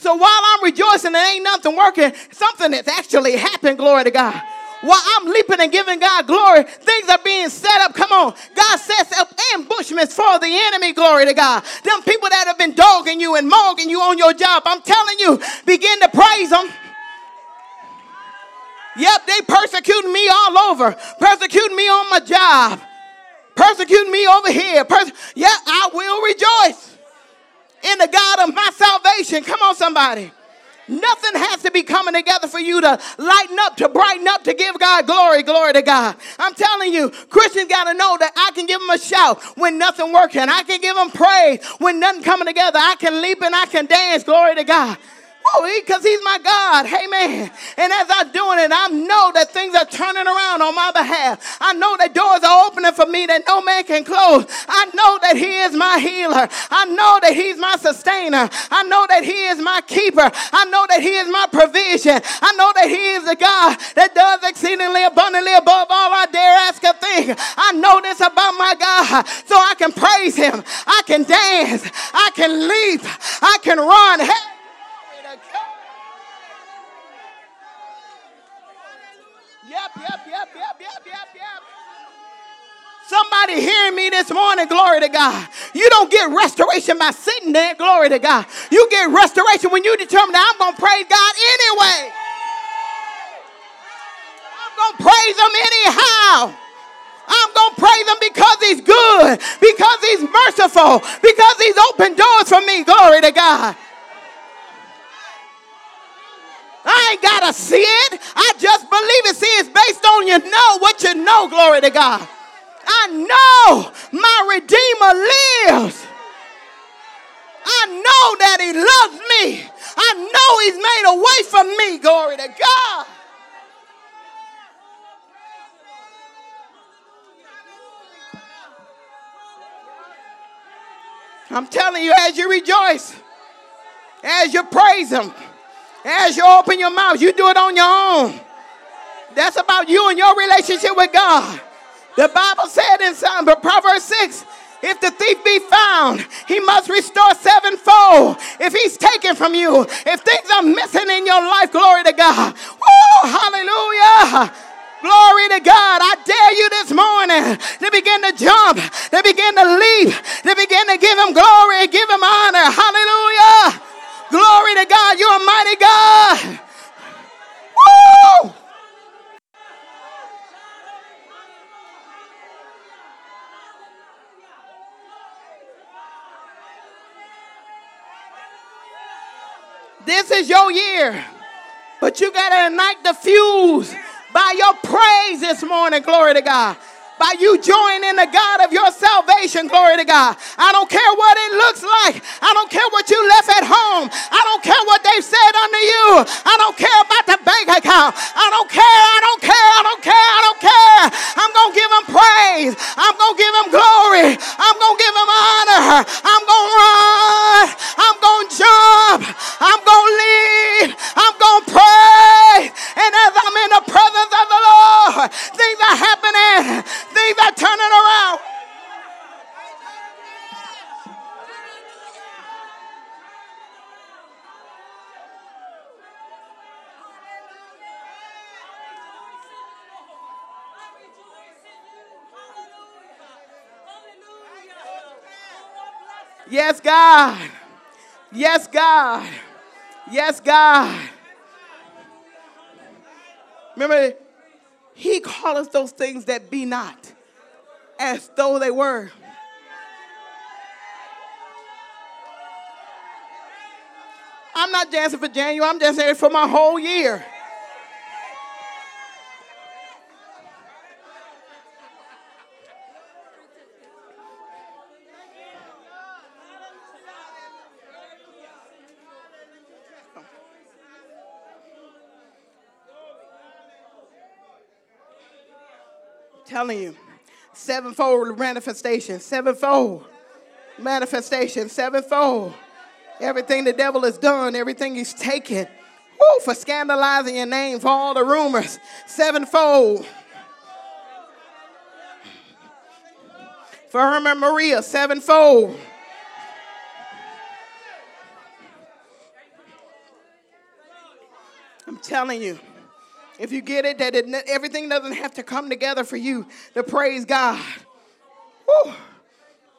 So while I'm rejoicing and ain't nothing working, something that's actually happened, glory to God. While I'm leaping and giving God glory, things are being set up. Come on. God sets up ambushments for the enemy, glory to God. Them people that have been dogging you and mogging you on your job, I'm telling you, begin to praise them. Yep, they persecuting me all over, persecuting me on my job, persecuting me over here. Yeah, I will rejoice in the God of my salvation. Come on, somebody. Nothing has to be coming together for you to lighten up, to brighten up, to give God glory, glory to God. I'm telling you, Christians got to know that I can give them a shout when nothing working. I can give them praise when nothing coming together. I can leap and I can dance, glory to God. Oh, because he's my God. Amen. And as I'm doing it, I know that things are turning around on my behalf. I know that doors are opening for me that no man can close. I know that he is my healer. I know that he's my sustainer. I know that he is my keeper. I know that he is my provision. I know that he is the God that does exceedingly abundantly above all I dare ask a thing. I know this about my God. So I can praise him. I can dance. I can leap. I can run. Hey. Yep, yep, yep, yep, yep, yep, yep. Somebody hearing me this morning, glory to God. You don't get restoration by sitting there, glory to God. You get restoration when you determine that I'm going to praise God anyway. I'm going to praise Him anyhow. I'm going to praise Him because He's good, because He's merciful, because He's opened doors for me, glory to God. I ain't got to see it. I just believe it. See, it's based on you know what you know. Glory to God. I know my Redeemer lives. I know that He loves me. I know He's made a way for me. Glory to God. I'm telling you, as you rejoice, as you praise Him, as you open your mouth, you do it on your own. That's about you and your relationship with God. The Bible said in Psalm, Proverbs 6, if the thief be found, he must restore sevenfold. If he's taken from you, if things are missing in your life, glory to God. Woo, hallelujah. Glory to God. I dare you this morning to begin to jump, to begin to leap, to begin to give him glory, give him honor. Hallelujah. Glory to God. You're a mighty God. Woo! This is your year. But you got to ignite the fuse by your praise this morning. Glory to God by you joining the God of your salvation. Glory to God. I don't care what it looks like. I don't care what you left at home. I don't care what they've said unto you. I don't care about the bank account. I don't care. I don't care. I don't care. I'm going to give him praise. I'm going to give him glory. I'm going to give him honor. I'm going to run. I'm going to jump. I'm going to leave. I'm going to pray. And as I'm in the presence of the Lord, things are happening things are turning around. Yes, God. Yes, God. Yes, God. Remember, He called us those things that be not as though they were. I'm not dancing for January, I'm dancing for my whole year. Telling you, sevenfold manifestation, sevenfold manifestation, sevenfold. Everything the devil has done, everything he's taken, woo, for scandalizing your name, for all the rumors, sevenfold. For Herman Maria, sevenfold. I'm telling you. If you get it, that it, everything doesn't have to come together for you to praise God. Woo.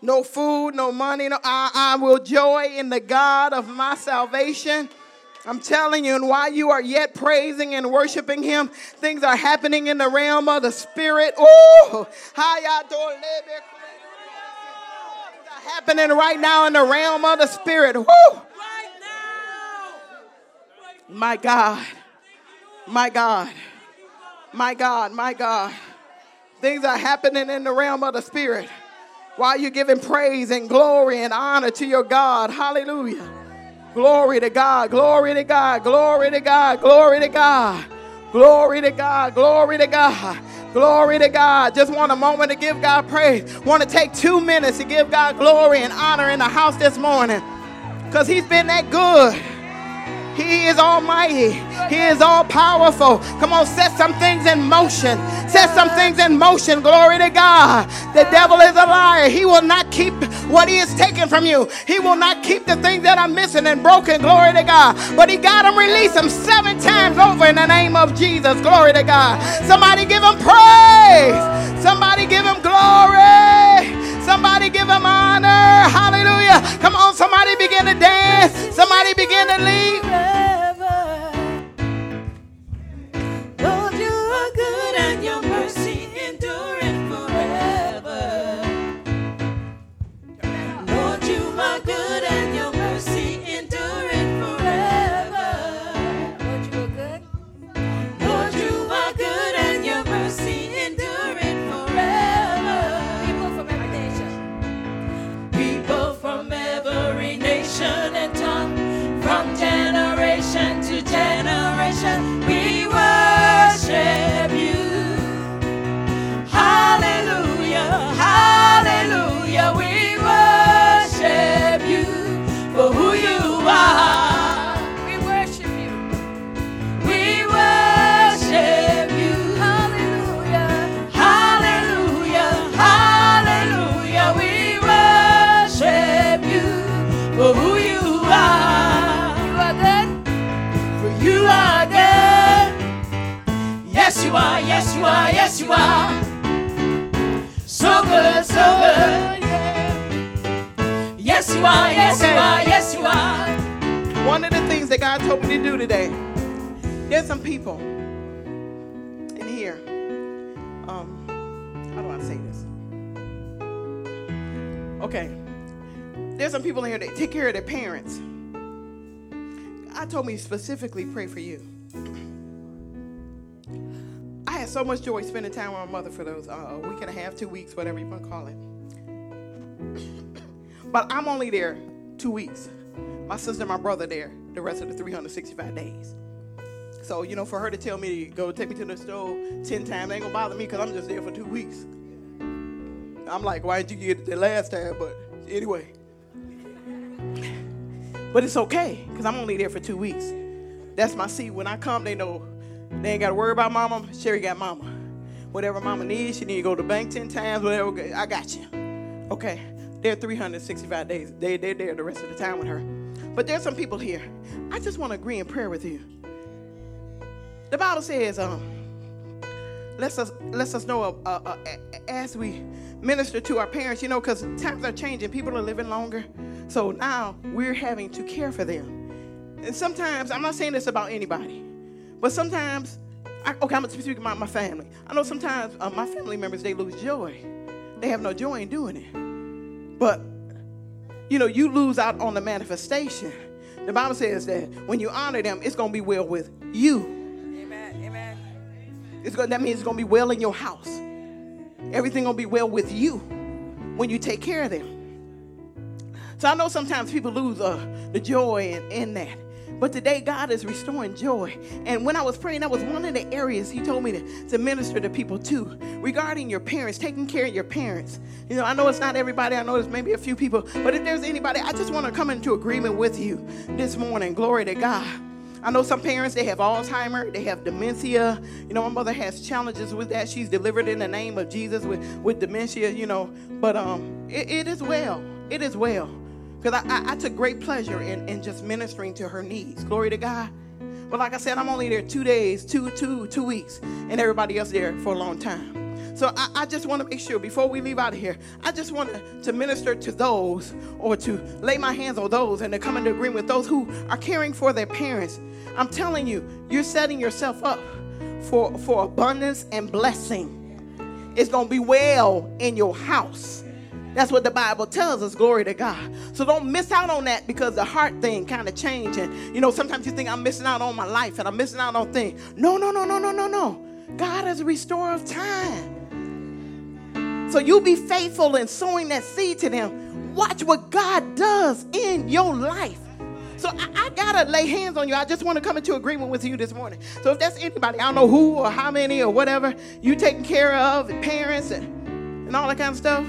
No food, no money, no, I, I will joy in the God of my salvation. I'm telling you, and while you are yet praising and worshiping Him, things are happening in the realm of the Spirit. Oh, happening right now in the realm of the Spirit. Woo! My God. My God. My God. My God. Things are happening in the realm of the Spirit while you're giving praise and glory and honor to your God. Hallelujah. Glory to God. Glory to God. Glory to God. Glory to God. Glory to God. Glory to God. Glory to God. Just want a moment to give God praise. Want to take two minutes to give God glory and honor in the house this morning because He's been that good. He is almighty. He is all powerful. Come on, set some things in motion. Set some things in motion. Glory to God. The devil is a liar. He will not keep what he has taken from you. He will not keep the things that are missing and broken. Glory to God. But he got them, release them seven times over in the name of Jesus. Glory to God. Somebody give him praise. Somebody give him glory. Somebody give him honor. Hallelujah. Come on, somebody begin to dance. Somebody begin to leave. Yes you are, yes you are, yes you are. One of the things that God told me to do today, there's some people in here. Um, how do I say this? Okay. There's some people in here that take care of their parents. God told me specifically pray for you I had so much joy spending time with my mother for those uh, week and a half, two weeks, whatever you want to call it. But I'm only there two weeks. My sister and my brother there the rest of the 365 days. So, you know, for her to tell me to go take me to the store 10 times ain't gonna bother me because I'm just there for two weeks. I'm like, why didn't you get it the last time? But anyway. But it's okay because I'm only there for two weeks. That's my seat. When I come, they know they ain't got to worry about mama. Sherry got mama. Whatever mama needs, she need to go to the bank 10 times, whatever. I got you. Okay. They're 365 days. They, they're there the rest of the time with her. But there's some people here. I just want to agree in prayer with you. The Bible says, um, let's us let us know uh, uh, uh, as we minister to our parents, you know, because times are changing. People are living longer. So now we're having to care for them. And sometimes, I'm not saying this about anybody, but sometimes, I, okay, I'm speaking about my family. I know sometimes uh, my family members, they lose joy. They have no joy in doing it. But, you know, you lose out on the manifestation. The Bible says that when you honor them, it's going to be well with you. Amen. Amen. It's going, that means it's going to be well in your house. Everything going to be well with you when you take care of them. So I know sometimes people lose uh, the joy in, in that. But today, God is restoring joy. And when I was praying, that was one of the areas He told me to, to minister to people too, regarding your parents, taking care of your parents. You know, I know it's not everybody, I know there's maybe a few people, but if there's anybody, I just want to come into agreement with you this morning. Glory to God. I know some parents, they have Alzheimer, they have dementia. You know, my mother has challenges with that. She's delivered in the name of Jesus with, with dementia, you know. But um, it, it is well. It is well. Because I, I, I, took great pleasure in, in just ministering to her needs. Glory to God. But like I said, I'm only there two days, two, two, two weeks, and everybody else there for a long time. So I, I just want to make sure before we leave out of here, I just want to, to minister to those or to lay my hands on those and to come into agreement with those who are caring for their parents. I'm telling you, you're setting yourself up for, for abundance and blessing. It's going to be well in your house. That's what the Bible tells us. Glory to God. So don't miss out on that because the heart thing kind of changed. And you know, sometimes you think I'm missing out on my life and I'm missing out on things. No, no, no, no, no, no, no. God is a restorer of time. So you be faithful in sowing that seed to them. Watch what God does in your life. So I, I, gotta lay hands on you. I just want to come into agreement with you this morning. So if that's anybody, I don't know who or how many or whatever you taking care of, parents and, and all that kind of stuff